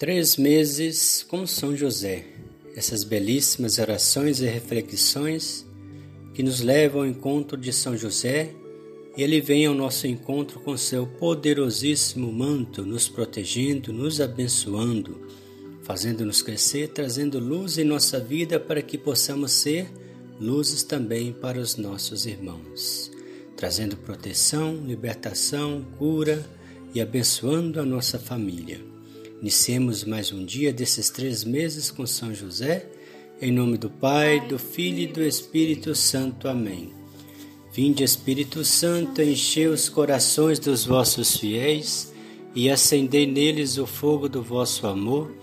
Três meses com São José. Essas belíssimas orações e reflexões que nos levam ao encontro de São José e ele vem ao nosso encontro com seu poderosíssimo manto, nos protegendo, nos abençoando, fazendo-nos crescer, trazendo luz em nossa vida para que possamos ser luzes também para os nossos irmãos, trazendo proteção, libertação, cura e abençoando a nossa família. Iniciemos mais um dia desses três meses com São José, em nome do Pai, do Filho e do Espírito Santo. Amém. Vinde, Espírito Santo, enchei os corações dos vossos fiéis e acendei neles o fogo do vosso amor.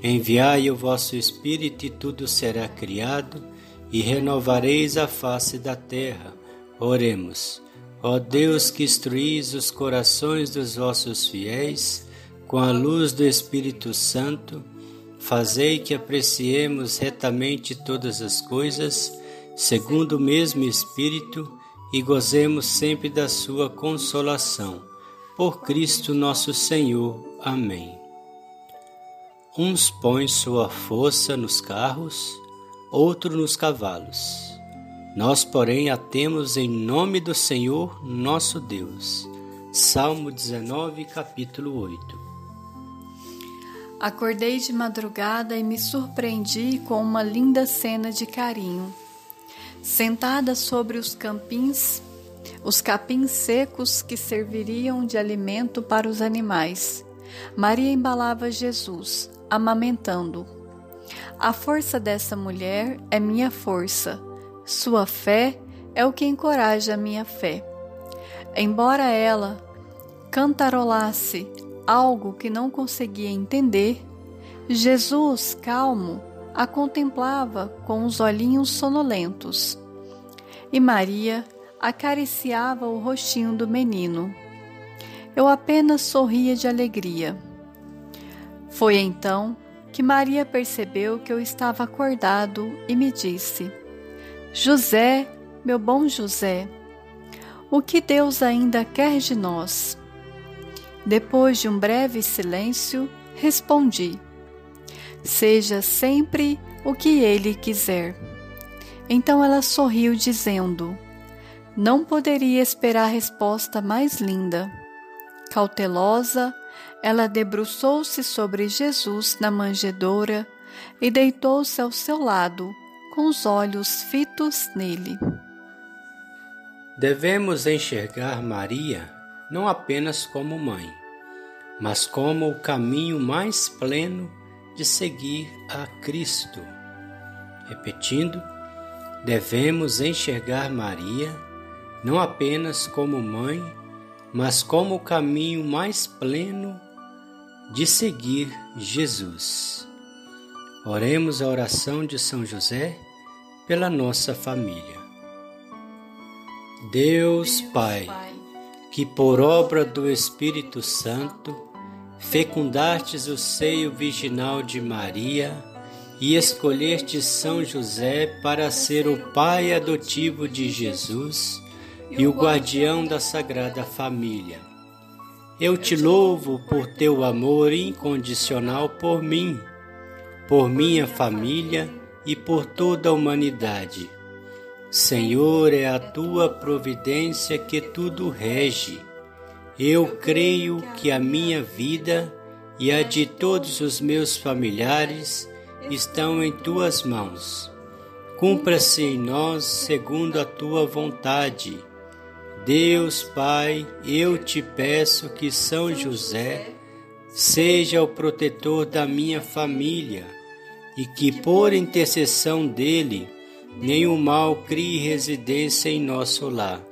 Enviai o vosso Espírito e tudo será criado, e renovareis a face da terra. Oremos. Ó Deus que instruís os corações dos vossos fiéis, com a luz do Espírito Santo, fazei que apreciemos retamente todas as coisas, segundo o mesmo Espírito, e gozemos sempre da sua consolação. Por Cristo nosso Senhor. Amém. Uns põem sua força nos carros, outro nos cavalos. Nós, porém, a temos em nome do Senhor nosso Deus. Salmo 19, capítulo 8. Acordei de madrugada e me surpreendi com uma linda cena de carinho. Sentada sobre os campins, os capins secos que serviriam de alimento para os animais, Maria embalava Jesus, amamentando. A força dessa mulher é minha força, sua fé é o que encoraja a minha fé. Embora ela cantarolasse algo que não conseguia entender, Jesus, calmo, a contemplava com os olhinhos sonolentos. E Maria acariciava o rostinho do menino. Eu apenas sorria de alegria. Foi então que Maria percebeu que eu estava acordado e me disse: José, meu bom José, o que Deus ainda quer de nós? Depois de um breve silêncio, respondi: Seja sempre o que ele quiser. Então ela sorriu, dizendo: Não poderia esperar resposta mais linda. Cautelosa, ela debruçou-se sobre Jesus na manjedoura e deitou-se ao seu lado, com os olhos fitos nele. Devemos enxergar Maria não apenas como mãe, mas como o caminho mais pleno de seguir a Cristo. Repetindo, devemos enxergar Maria não apenas como mãe, mas como o caminho mais pleno de seguir Jesus. Oremos a oração de São José pela nossa família. Deus Pai que por obra do Espírito Santo fecundastes o seio virginal de Maria e escolheste São José para ser o pai adotivo de Jesus e o guardião da Sagrada Família. Eu te louvo por teu amor incondicional por mim, por minha família e por toda a humanidade Senhor, é a tua providência que tudo rege. Eu creio que a minha vida e a de todos os meus familiares estão em tuas mãos. Cumpra-se em nós segundo a tua vontade. Deus Pai, eu te peço que São José seja o protetor da minha família e que, por intercessão dele, nenhum mal crie residência em nosso lar.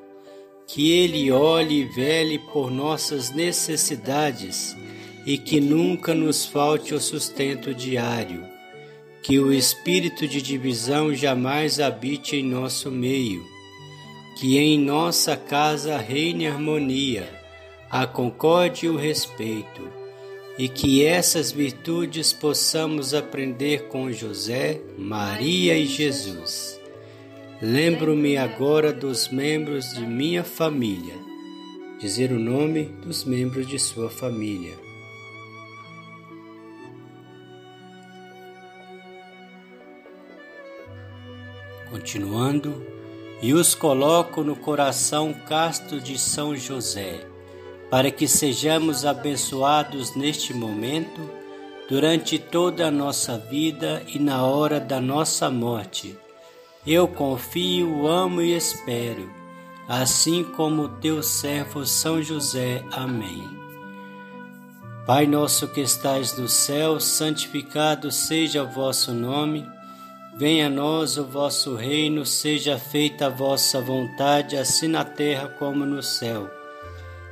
Que Ele olhe e vele por nossas necessidades e que nunca nos falte o sustento diário. Que o espírito de divisão jamais habite em nosso meio. Que em nossa casa reine harmonia, a concórdia e o respeito e que essas virtudes possamos aprender com José, Maria e Jesus. Lembro-me agora dos membros de minha família. Dizer o nome dos membros de sua família. Continuando, e os coloco no coração casto de São José para que sejamos abençoados neste momento, durante toda a nossa vida e na hora da nossa morte. Eu confio, amo e espero, assim como teu servo São José. Amém. Pai nosso que estais no céu, santificado seja o vosso nome. Venha a nós o vosso reino, seja feita a vossa vontade, assim na terra como no céu.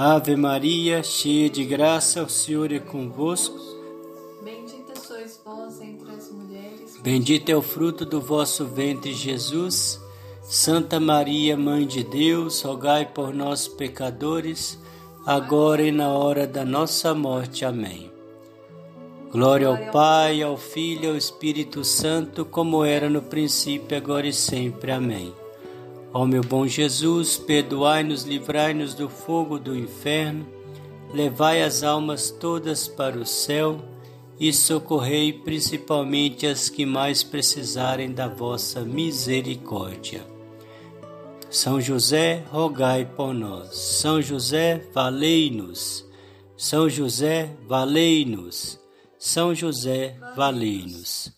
Ave Maria, cheia de graça, o Senhor é convosco. Bendita sois vós entre as mulheres. Bendito é o fruto do vosso ventre, Jesus. Santa Maria, Mãe de Deus, rogai por nós, pecadores, agora e na hora da nossa morte. Amém. Glória ao Pai, ao Filho e ao Espírito Santo, como era no princípio, agora e sempre. Amém. Ó meu bom Jesus, perdoai-nos, livrai-nos do fogo do inferno, levai as almas todas para o céu e socorrei principalmente as que mais precisarem da vossa misericórdia. São José, rogai por nós. São José, valei-nos. São José, valei-nos. São José, valei-nos.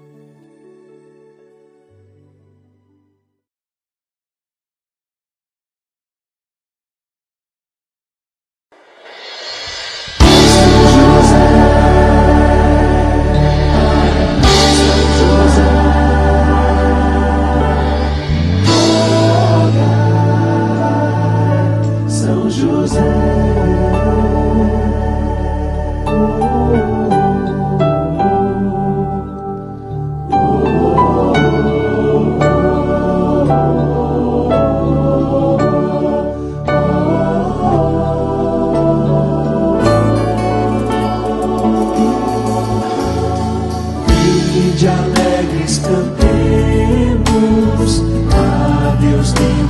De alegres cantemos, a Deus demos